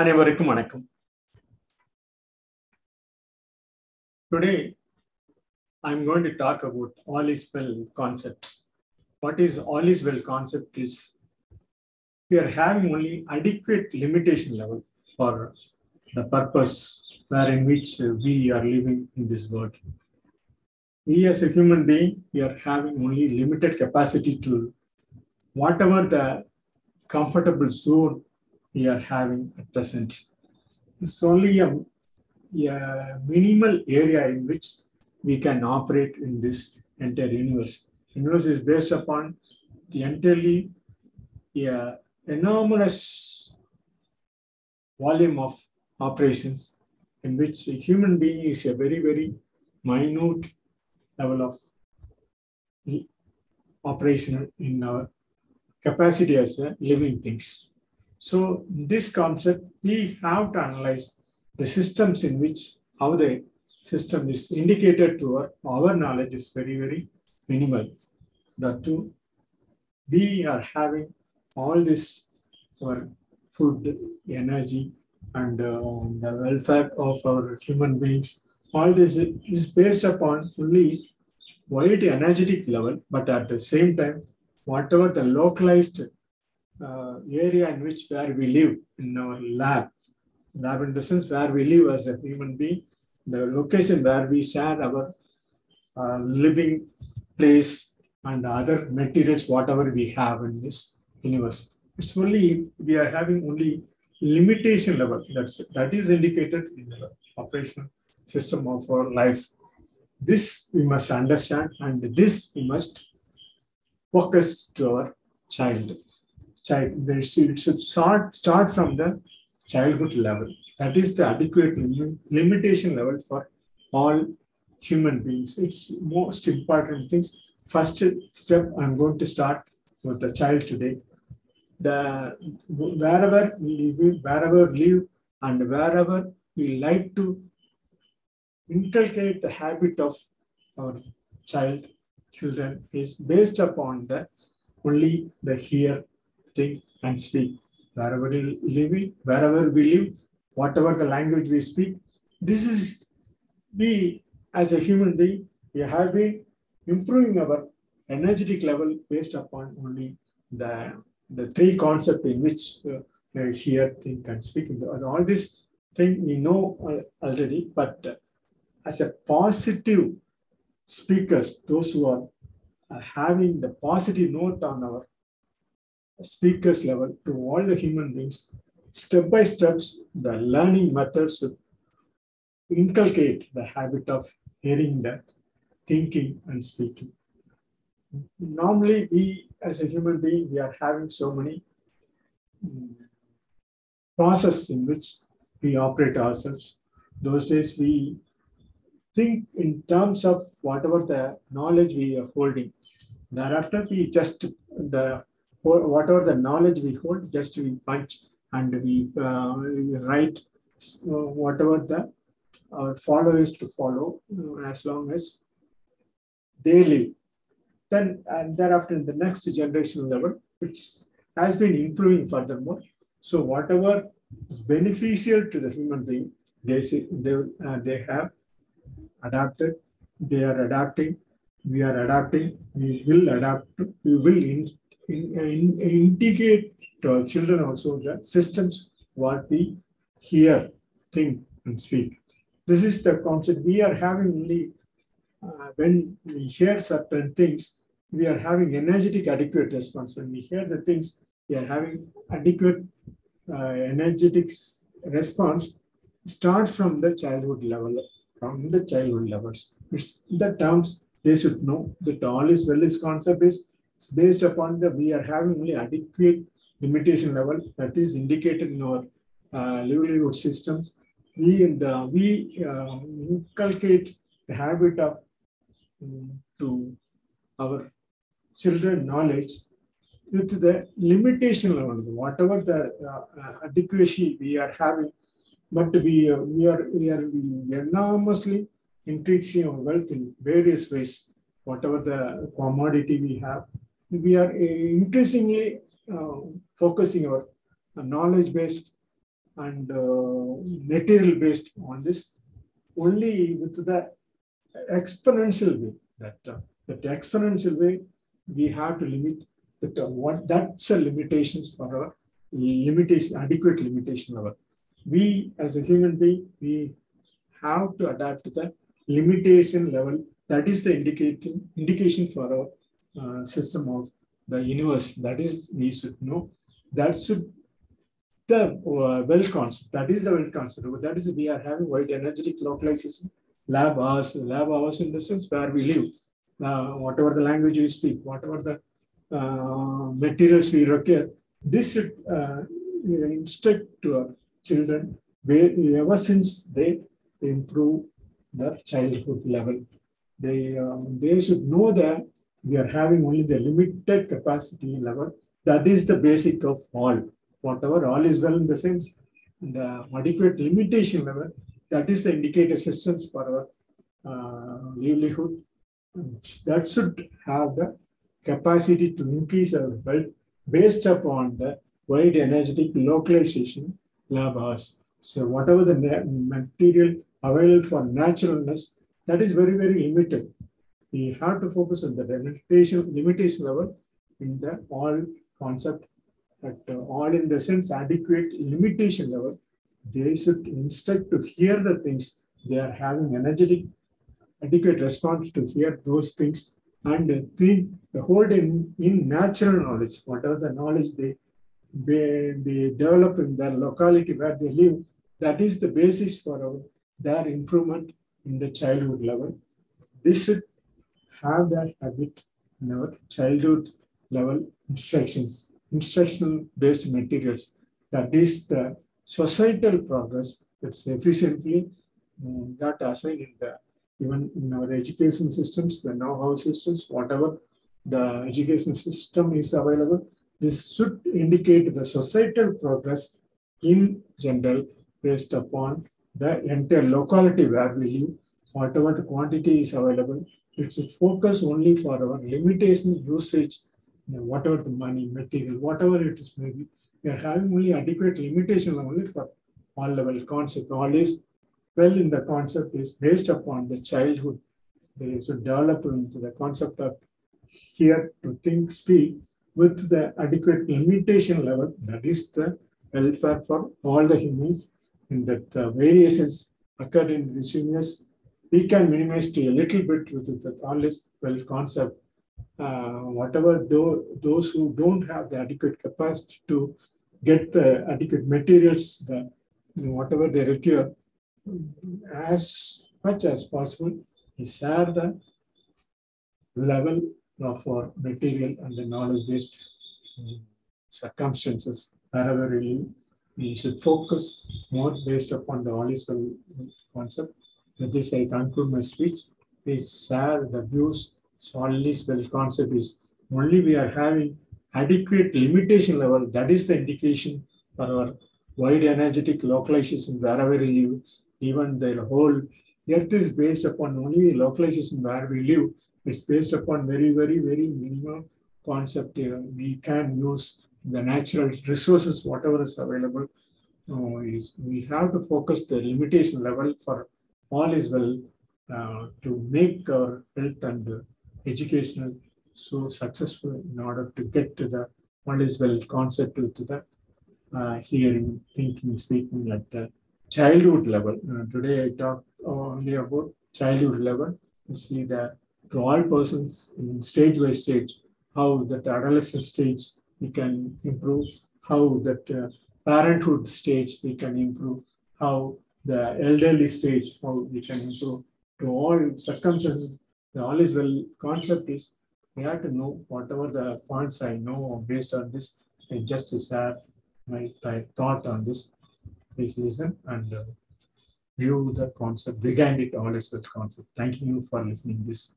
அனைவருக்கும் வணக்கம் Today, I'm going to talk about all is well concept. What is all is well concept is we are having only adequate limitation level for the purpose wherein which we are living in this world. We as a human being, we are having only limited capacity to whatever the comfortable zone we are having at present. It's only a, a minimal area in which we can operate in this entire universe. Universe is based upon the entirely yeah, enormous volume of operations in which a human being is a very, very minute level of operational in our capacity as living things. So this concept, we have to analyze the systems in which how the system is indicated to our, our knowledge is very, very minimal. That too, we are having all this our food, energy, and uh, the welfare of our human beings. All this is based upon only wide energetic level, but at the same time, whatever the localized uh, area in which where we live in our lab, lab in the sense where we live as a human being, the location where we share our uh, living place and other materials, whatever we have in this universe. It's only we are having only limitation level. That's that is indicated in the operational system of our life. This we must understand, and this we must focus to our child child. They should, should start, start from the childhood level. That is the adequate lim- limitation level for all human beings. It's most important things. First step, I'm going to start with the child today. The wherever we live, wherever live, and wherever we like to inculcate the habit of our child, children, is based upon the only the hear, think and speak. Wherever we live, wherever we live, whatever the language we speak, this is we as a human being, we have been improving our energetic level based upon only the, the three concepts in which uh, hear, think, and speak. And All this thing we know already, but uh, as a positive speakers, those who are uh, having the positive note on our speakers level to all the human beings, step by steps, the learning methods should inculcate the habit of hearing that, thinking and speaking. Normally, we as a human being, we are having so many um, process in which we operate ourselves. Those days, we think in terms of whatever the knowledge we are holding. Thereafter, we just the whatever the knowledge we hold, just we punch and we, uh, we write uh, whatever the our followers to follow uh, as long as they live. Then and thereafter in the next generation level, which has been improving furthermore. So whatever is beneficial to the human being, they say they uh, they have adapted, they are adapting, we are adapting, we will adapt, we will in, in, in, to children also the systems what we hear, think, and speak. This is the concept. We are having only uh, when we hear certain things, we are having energetic adequate response. When we hear the things, we are having adequate uh, energetic response starts from the childhood level, from the childhood levels. It's the terms they should know that all is well concept is based upon the we are having only adequate limitation level that is indicated in our uh, livelihood systems. We in the we uh, inculcate the habit of um, to our children knowledge with the limitation level, whatever the uh, adequacy we are having, but we uh, we are we are enormously increasing our wealth in various ways. Whatever the commodity we have, we are increasingly uh, focusing our knowledge based and uh, material based on this. Only with the exponential way that uh, that exponential way we have to limit that uh, what that's a limitations for our limitation adequate limitation level. We as a human being we have to adapt to the limitation level. That is the indicating indication for our uh, system of the universe that is we should know. That should the uh, well concept that is the well concept. That is we are having wide energetic localization lab hours lab hours in the sense where we live. Uh, whatever the language we speak whatever the uh, materials we require this should uh, instruct to our children where ever since they improve their childhood level they um, they should know that we are having only the limited capacity level that is the basic of all whatever all is well in the sense the adequate limitation level that is the indicator systems for our uh, livelihood that should have the capacity to increase our wealth based upon the wide energetic localization lab hours. So whatever the material available for naturalness, that is very, very limited. We have to focus on the limitation, limitation level in the all concept, but uh, all in the sense adequate limitation level. They should instruct to hear the things. They are having energetic, adequate response to hear those things and think the hold in, in natural knowledge, whatever the knowledge they, they, they develop in their locality where they live, that is the basis for our, their improvement in the childhood level. This should have that habit in our childhood level instructions, instructional based materials. That is the societal progress that's efficiently um, got assigned in the even in our education systems, the know-how systems, whatever the education system is available, this should indicate the societal progress in general based upon the entire locality where we live, whatever the quantity is available, it should focus only for our limitation usage, whatever the money, material, whatever it is maybe. We are having only adequate limitation only for all level concept. All is well in the concept is based upon the childhood. They should develop into the concept of hear to think, speak with the adequate limitation level. That is the welfare for all the humans. In that the variations occurred in this universe, we can minimize to a little bit with the all is well concept. Uh, whatever those who don't have the adequate capacity to get the adequate materials, the whatever they require, as much as possible, we share the level of our material and the knowledge-based circumstances wherever we. We should focus more based upon the well concept. This, I conclude my speech. Please share the views. So all well concept is only we are having adequate limitation level. That is the indication for our wide energetic localization wherever we live even the whole earth is based upon only localization where we live. It's based upon very, very, very minimal concept. Uh, we can use the natural resources, whatever is available. Uh, is we have to focus the limitation level for all is well uh, to make our health and educational so successful in order to get to the all is well concept to the uh, hearing, thinking, speaking at the childhood level. Uh, today I talk only about childhood level. You see that to all persons in stage by stage, how that adolescent stage we can improve, how that uh, parenthood stage we can improve, how the elderly stage, how we can improve. To all circumstances, the all is well concept is we have to know whatever the points I know based on this, I just share my, my thought on this please listen and uh, view the concept behind it all as well concept. Thank you for listening this